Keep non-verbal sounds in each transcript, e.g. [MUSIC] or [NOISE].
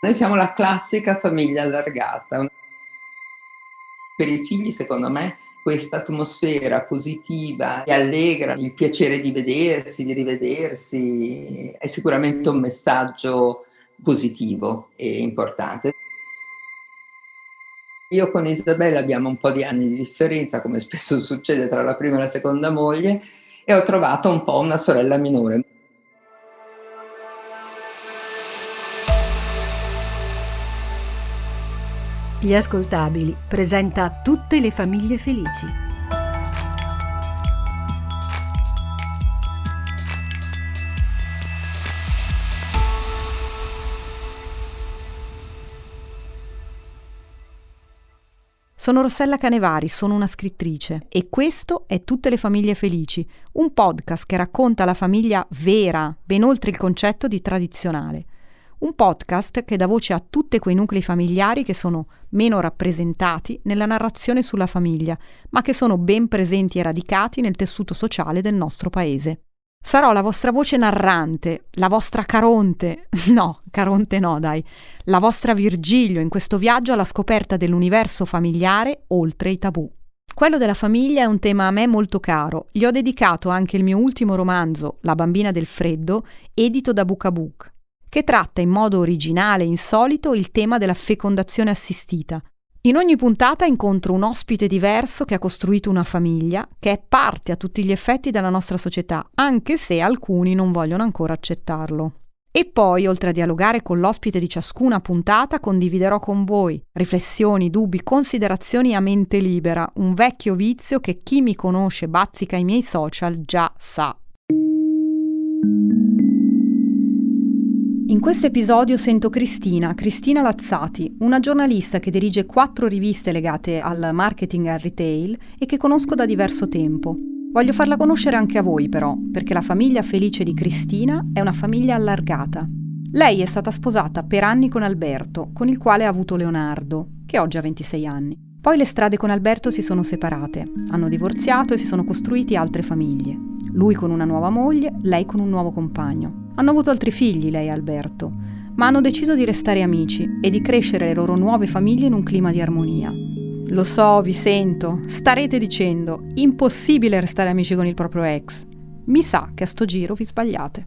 Noi siamo la classica famiglia allargata. Per i figli, secondo me, questa atmosfera positiva e allegra, il piacere di vedersi, di rivedersi, è sicuramente un messaggio positivo e importante. Io con Isabella abbiamo un po' di anni di differenza, come spesso succede tra la prima e la seconda moglie, e ho trovato un po' una sorella minore. Gli Ascoltabili presenta tutte le famiglie felici. Sono Rossella Canevari, sono una scrittrice e questo è Tutte le famiglie felici, un podcast che racconta la famiglia vera, ben oltre il concetto di tradizionale un podcast che dà voce a tutti quei nuclei familiari che sono meno rappresentati nella narrazione sulla famiglia, ma che sono ben presenti e radicati nel tessuto sociale del nostro paese. Sarò la vostra voce narrante, la vostra Caronte, [LAUGHS] no, Caronte no, dai, la vostra Virgilio in questo viaggio alla scoperta dell'universo familiare oltre i tabù. Quello della famiglia è un tema a me molto caro. Gli ho dedicato anche il mio ultimo romanzo, La bambina del freddo, edito da Book a Book che tratta in modo originale e insolito il tema della fecondazione assistita. In ogni puntata incontro un ospite diverso che ha costruito una famiglia, che è parte a tutti gli effetti della nostra società, anche se alcuni non vogliono ancora accettarlo. E poi, oltre a dialogare con l'ospite di ciascuna puntata, condividerò con voi riflessioni, dubbi, considerazioni a mente libera, un vecchio vizio che chi mi conosce bazzica i miei social già sa. In questo episodio sento Cristina, Cristina Lazzati, una giornalista che dirige quattro riviste legate al marketing e al retail e che conosco da diverso tempo. Voglio farla conoscere anche a voi però, perché la famiglia felice di Cristina è una famiglia allargata. Lei è stata sposata per anni con Alberto, con il quale ha avuto Leonardo, che oggi ha 26 anni. Poi le strade con Alberto si sono separate, hanno divorziato e si sono costruiti altre famiglie. Lui con una nuova moglie, lei con un nuovo compagno. Hanno avuto altri figli, lei e Alberto, ma hanno deciso di restare amici e di crescere le loro nuove famiglie in un clima di armonia. Lo so, vi sento, starete dicendo, impossibile restare amici con il proprio ex. Mi sa che a sto giro vi sbagliate.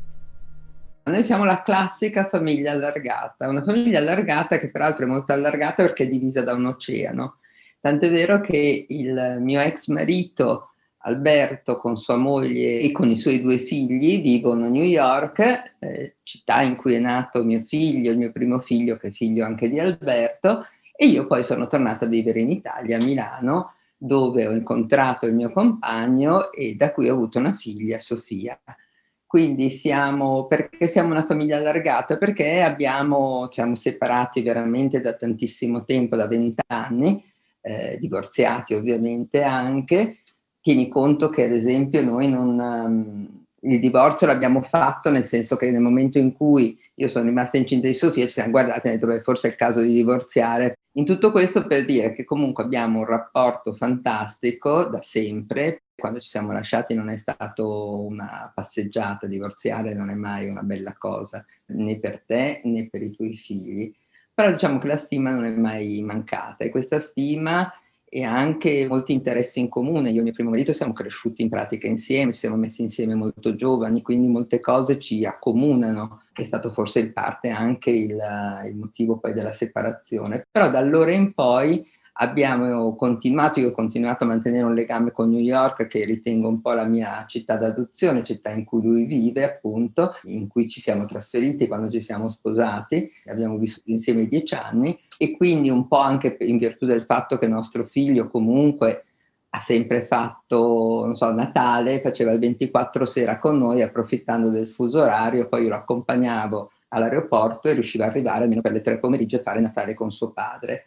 Noi siamo la classica famiglia allargata, una famiglia allargata che peraltro è molto allargata perché è divisa da un oceano. Tant'è vero che il mio ex marito Alberto con sua moglie e con i suoi due figli vivono a New York, eh, città in cui è nato mio figlio, il mio primo figlio che è figlio anche di Alberto, e io poi sono tornata a vivere in Italia, a Milano, dove ho incontrato il mio compagno e da cui ho avuto una figlia, Sofia. Quindi siamo, perché siamo una famiglia allargata? Perché abbiamo, siamo separati veramente da tantissimo tempo, da vent'anni, eh, divorziati ovviamente anche, tieni conto che ad esempio noi non, um, il divorzio l'abbiamo fatto nel senso che nel momento in cui io sono rimasta incinta di Sofia ci siamo guardati e detto forse è il caso di divorziare. In tutto questo per dire che comunque abbiamo un rapporto fantastico da sempre, quando ci siamo lasciati non è stato una passeggiata, divorziare non è mai una bella cosa, né per te né per i tuoi figli, però diciamo che la stima non è mai mancata e questa stima e anche molti interessi in comune. Io e mio primo marito siamo cresciuti in pratica insieme, ci siamo messi insieme molto giovani, quindi molte cose ci accomunano, è stato forse in parte anche il, il motivo poi della separazione. Però da allora in poi abbiamo continuato, io ho continuato a mantenere un legame con New York che ritengo un po' la mia città d'adozione, città in cui lui vive appunto, in cui ci siamo trasferiti quando ci siamo sposati, abbiamo vissuto insieme dieci anni e quindi un po' anche in virtù del fatto che nostro figlio comunque ha sempre fatto, non so, Natale, faceva il 24 sera con noi approfittando del fuso orario, poi io lo accompagnavo all'aeroporto e riusciva ad arrivare almeno per le tre pomeriggio e fare Natale con suo padre.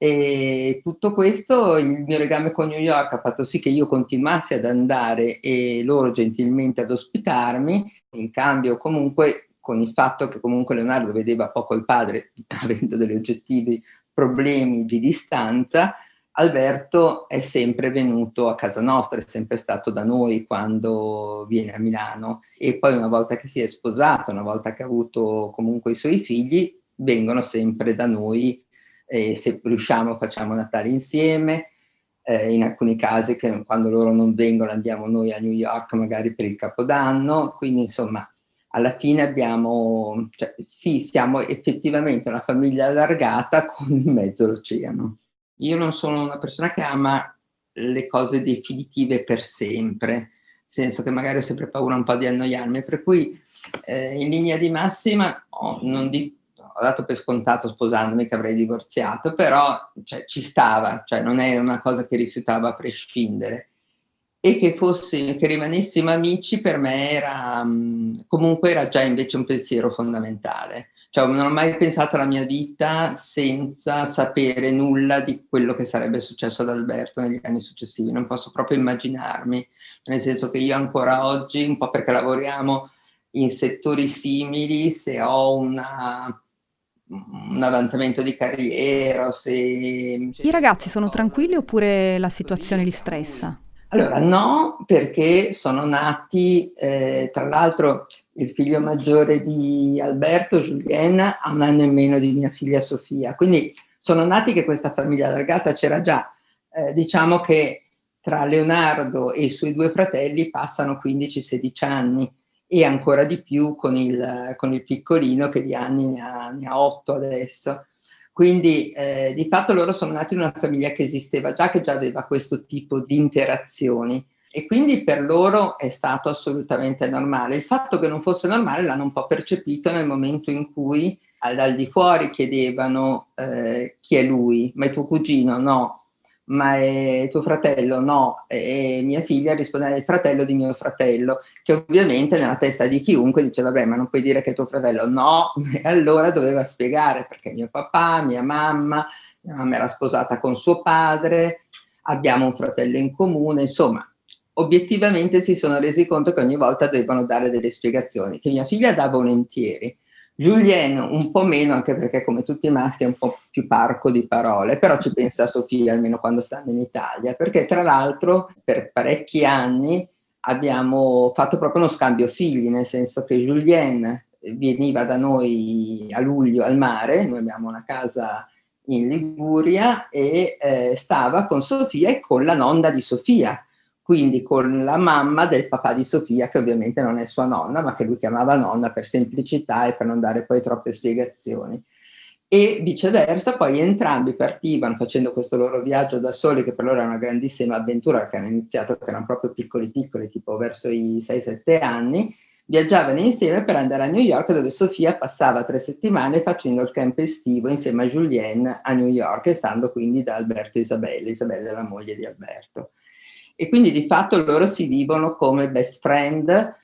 E tutto questo, il mio legame con New York ha fatto sì che io continuassi ad andare e loro gentilmente ad ospitarmi, in cambio comunque con il fatto che comunque Leonardo vedeva poco il padre, [LAUGHS] avendo degli oggettivi problemi di distanza, Alberto è sempre venuto a casa nostra, è sempre stato da noi quando viene a Milano. E poi una volta che si è sposato, una volta che ha avuto comunque i suoi figli, vengono sempre da noi e se riusciamo facciamo Natale insieme. Eh, in alcuni casi che quando loro non vengono andiamo noi a New York magari per il Capodanno, quindi insomma alla fine abbiamo, cioè, sì, siamo effettivamente una famiglia allargata con in mezzo l'oceano. Io non sono una persona che ama le cose definitive per sempre, nel senso che magari ho sempre paura un po' di annoiarmi, per cui eh, in linea di massima oh, non di, ho dato per scontato sposandomi che avrei divorziato, però cioè, ci stava, cioè non è una cosa che rifiutavo a prescindere e che, fosse, che rimanessimo amici per me era comunque era già invece un pensiero fondamentale. Cioè, non ho mai pensato alla mia vita senza sapere nulla di quello che sarebbe successo ad Alberto negli anni successivi. Non posso proprio immaginarmi, nel senso che io ancora oggi, un po' perché lavoriamo in settori simili, se ho una, un avanzamento di carriera, se... I ragazzi sono tranquilli oppure la situazione li stressa? Allora, no, perché sono nati, eh, tra l'altro il figlio maggiore di Alberto, Julien, ha un anno in meno di mia figlia Sofia, quindi sono nati che questa famiglia allargata c'era già. Eh, diciamo che tra Leonardo e i suoi due fratelli passano 15-16 anni e ancora di più con il, con il piccolino che di anni ne ha, ne ha 8 adesso. Quindi eh, di fatto loro sono nati in una famiglia che esisteva già, che già aveva questo tipo di interazioni e quindi per loro è stato assolutamente normale. Il fatto che non fosse normale l'hanno un po' percepito nel momento in cui al, al di fuori chiedevano eh, chi è lui, ma è tuo cugino? No, ma è tuo fratello? No, e mia figlia rispondeva il fratello di mio fratello, che ovviamente nella testa di chiunque diceva, vabbè, ma non puoi dire che è tuo fratello? No, e [LAUGHS] allora doveva spiegare perché mio papà, mia mamma, mia mamma era sposata con suo padre, abbiamo un fratello in comune, insomma, obiettivamente si sono resi conto che ogni volta dovevano dare delle spiegazioni, che mia figlia dà volentieri Julien un po' meno, anche perché come tutti i maschi è un po' più parco di parole, però ci pensa Sofia almeno quando stanno in Italia, perché tra l'altro per parecchi anni abbiamo fatto proprio uno scambio figli, nel senso che Julien veniva da noi a luglio al mare, noi abbiamo una casa in Liguria e eh, stava con Sofia e con la nonna di Sofia, quindi con la mamma del papà di Sofia, che ovviamente non è sua nonna, ma che lui chiamava nonna per semplicità e per non dare poi troppe spiegazioni. E viceversa, poi entrambi partivano facendo questo loro viaggio da soli, che per loro era una grandissima avventura, perché hanno iniziato, che erano proprio piccoli piccoli, tipo verso i 6-7 anni, viaggiavano insieme per andare a New York, dove Sofia passava tre settimane facendo il camp estivo insieme a Julien a New York, e stando quindi da Alberto e Isabella, Isabella è la moglie di Alberto e quindi di fatto loro si vivono come best friend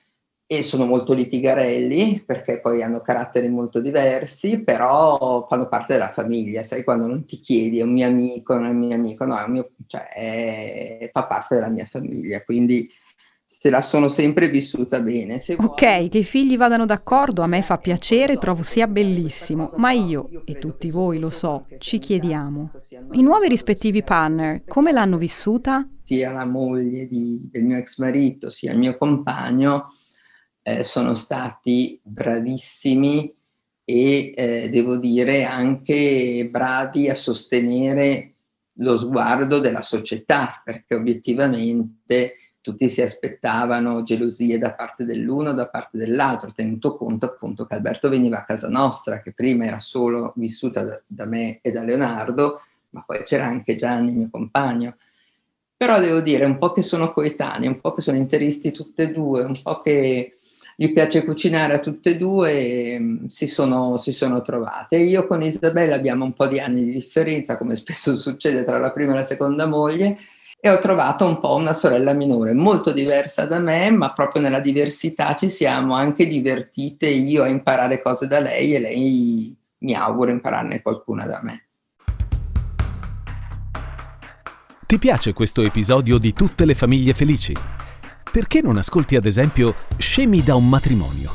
e sono molto litigarelli perché poi hanno caratteri molto diversi, però fanno parte della famiglia, sai quando non ti chiedi è un mio amico, non è un mio amico, no, è un mio, cioè è, fa parte della mia famiglia, quindi se la sono sempre vissuta bene. Se ok, vuoi... che i figli vadano d'accordo a me fa piacere, trovo sia bellissimo, ma io, e tutti voi lo so, ci chiediamo, i nuovi rispettivi partner come l'hanno vissuta? Sia la moglie di, del mio ex marito, sia il mio compagno eh, sono stati bravissimi e eh, devo dire anche bravi a sostenere lo sguardo della società, perché obiettivamente tutti si aspettavano gelosie da parte dell'uno, da parte dell'altro, tenuto conto appunto che Alberto veniva a casa nostra, che prima era solo vissuta da, da me e da Leonardo, ma poi c'era anche Gianni, mio compagno. Però devo dire un po' che sono coetanei, un po' che sono interisti tutte e due, un po' che gli piace cucinare a tutte e due, e, mm, si, sono, si sono trovate. Io con Isabella abbiamo un po' di anni di differenza, come spesso [LAUGHS] succede tra la prima e la seconda moglie, e ho trovato un po' una sorella minore, molto diversa da me, ma proprio nella diversità ci siamo anche divertite io a imparare cose da lei e lei mi auguro impararne qualcuna da me. Ti piace questo episodio di Tutte le famiglie felici? Perché non ascolti ad esempio Scemi da un matrimonio?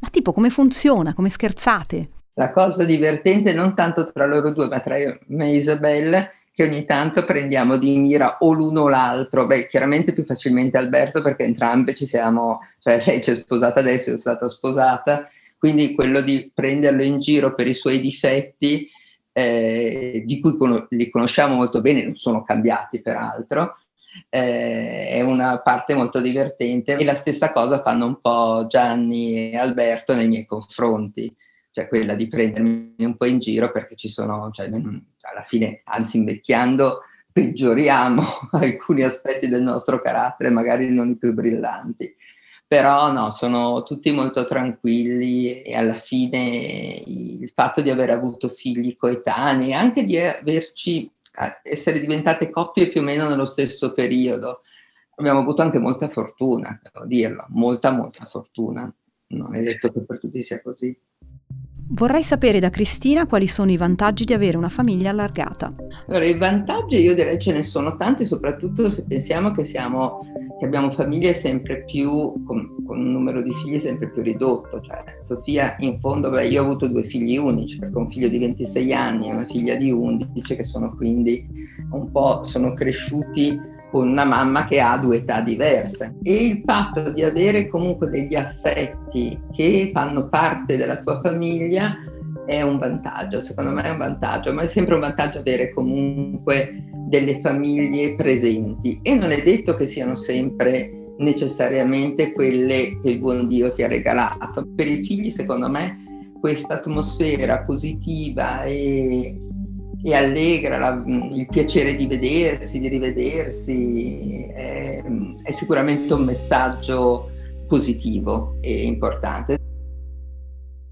Ma tipo come funziona? Come scherzate? la cosa divertente non tanto tra loro due, ma tra me e Isabella, che ogni tanto prendiamo di mira o l'uno o l'altro. Beh, chiaramente più facilmente Alberto perché entrambe ci siamo, cioè lei ci è sposata adesso, sono stata sposata, quindi quello di prenderlo in giro per i suoi difetti, eh, di cui con- li conosciamo molto bene, non sono cambiati peraltro, eh, è una parte molto divertente e la stessa cosa fanno un po' Gianni e Alberto nei miei confronti cioè quella di prendermi un po' in giro perché ci sono, cioè, alla fine, anzi invecchiando, peggioriamo [LAUGHS] alcuni aspetti del nostro carattere, magari non i più brillanti. Però no, sono tutti molto tranquilli e alla fine il fatto di aver avuto figli coetanei, anche di averci, essere diventate coppie più o meno nello stesso periodo, abbiamo avuto anche molta fortuna, devo dirlo, molta molta fortuna. Non è detto che per tutti sia così. Vorrei sapere da Cristina quali sono i vantaggi di avere una famiglia allargata. Allora, i vantaggi io direi ce ne sono tanti, soprattutto se pensiamo che, siamo, che abbiamo famiglie sempre più, con, con, un numero di figli sempre più ridotto. Cioè, Sofia, in fondo, beh, io ho avuto due figli unici, perché un figlio di 26 anni e una figlia di 11, che sono quindi un po', sono cresciuti con una mamma che ha due età diverse. E il fatto di avere comunque degli affetti che fanno parte della tua famiglia è un vantaggio, secondo me è un vantaggio, ma è sempre un vantaggio avere comunque delle famiglie presenti e non è detto che siano sempre necessariamente quelle che il buon Dio ti ha regalato. Per i figli, secondo me, questa atmosfera positiva e e allegra la, il piacere di vedersi, di rivedersi, è, è sicuramente un messaggio positivo e importante.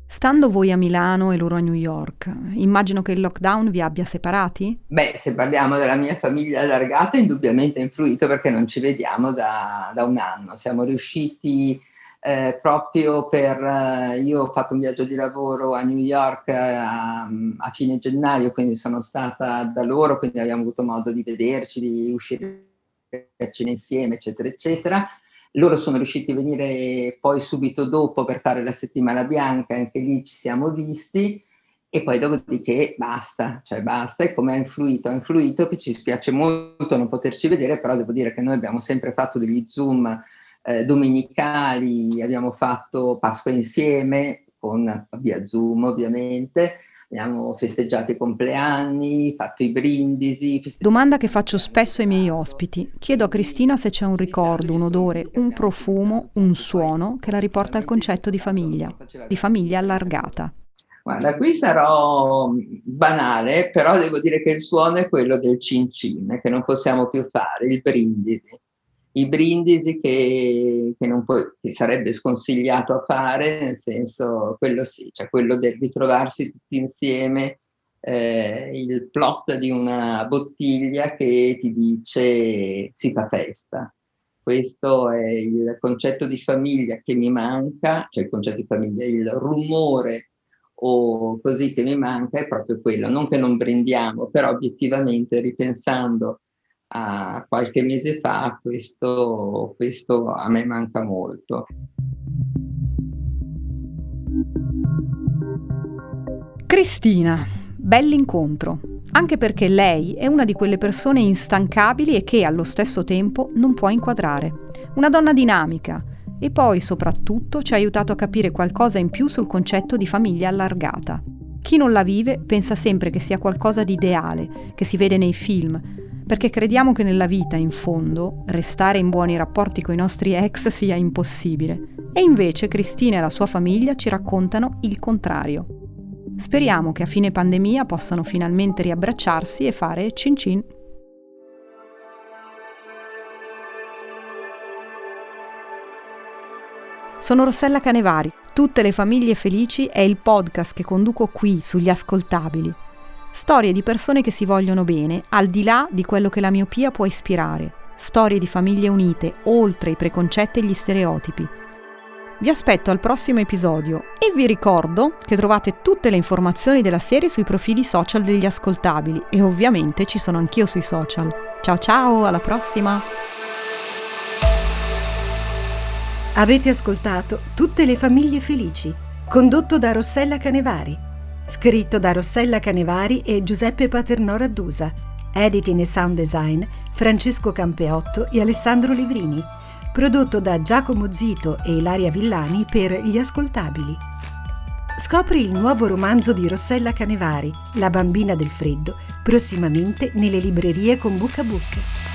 Stando voi a Milano e loro a New York, immagino che il lockdown vi abbia separati? Beh, se parliamo della mia famiglia allargata, indubbiamente ha influito perché non ci vediamo da, da un anno. Siamo riusciti eh, proprio per, eh, io ho fatto un viaggio di lavoro a New York eh, a, a, fine gennaio, quindi sono stata da loro, quindi abbiamo avuto modo di vederci, di uscire a cena insieme, eccetera, eccetera. Loro sono riusciti a venire poi subito dopo per fare la settimana bianca, anche lì ci siamo visti e poi dopodiché basta, cioè basta e come ha influito? Ha influito che ci spiace molto non poterci vedere, però devo dire che noi abbiamo sempre fatto degli zoom eh, domenicali, abbiamo fatto Pasqua insieme, con, via Zoom ovviamente, abbiamo festeggiato i compleanni, fatto i brindisi. Festeggiato... Domanda che faccio spesso ai miei ospiti. Chiedo a Cristina se c'è un ricordo, un odore, un profumo, un suono che la riporta al concetto di famiglia, di famiglia allargata. Guarda, qui sarò banale, però devo dire che il suono è quello del cin cin, che non possiamo più fare, il brindisi i brindisi che, che, può, che, sarebbe sconsigliato a fare, nel senso quello sì, cioè quello del ritrovarsi tutti insieme, eh, il plot di una bottiglia che ti dice si fa festa. Questo è il concetto di famiglia che mi manca, cioè il concetto di famiglia, il rumore o così che mi manca è proprio quello, non che non brindiamo, però obiettivamente ripensando a qualche mese fa, questo, questo a me manca molto. Cristina, bell'incontro, anche perché lei è una di quelle persone instancabili e che allo stesso tempo non può inquadrare. Una donna dinamica e poi soprattutto ci ha aiutato a capire qualcosa in più sul concetto di famiglia allargata. Chi non la vive pensa sempre che sia qualcosa di ideale, che si vede nei film, perché crediamo che nella vita, in fondo, restare in buoni rapporti con i nostri ex sia impossibile. E invece Cristina e la sua famiglia ci raccontano il contrario. Speriamo che a fine pandemia possano finalmente riabbracciarsi e fare cin cin. Sono Rossella Canevari. Tutte le famiglie felici è il podcast che conduco qui sugli ascoltabili Storie di persone che si vogliono bene, al di là di quello che la miopia può ispirare. Storie di famiglie unite, oltre i preconcetti e gli stereotipi. Vi aspetto al prossimo episodio e vi ricordo che trovate tutte le informazioni della serie sui profili social degli ascoltabili e ovviamente ci sono anch'io sui social. Ciao ciao, alla prossima! Avete ascoltato Tutte le famiglie felici, condotto da Rossella Canevari scritto da Rossella Canevari e Giuseppe Paternò Raddusa, Editing e sound design Francesco Campeotto e Alessandro Livrini. Prodotto da Giacomo Zito e Ilaria Villani per Gli Ascoltabili. Scopri il nuovo romanzo di Rossella Canevari, La bambina del freddo, prossimamente nelle librerie con Book a Book.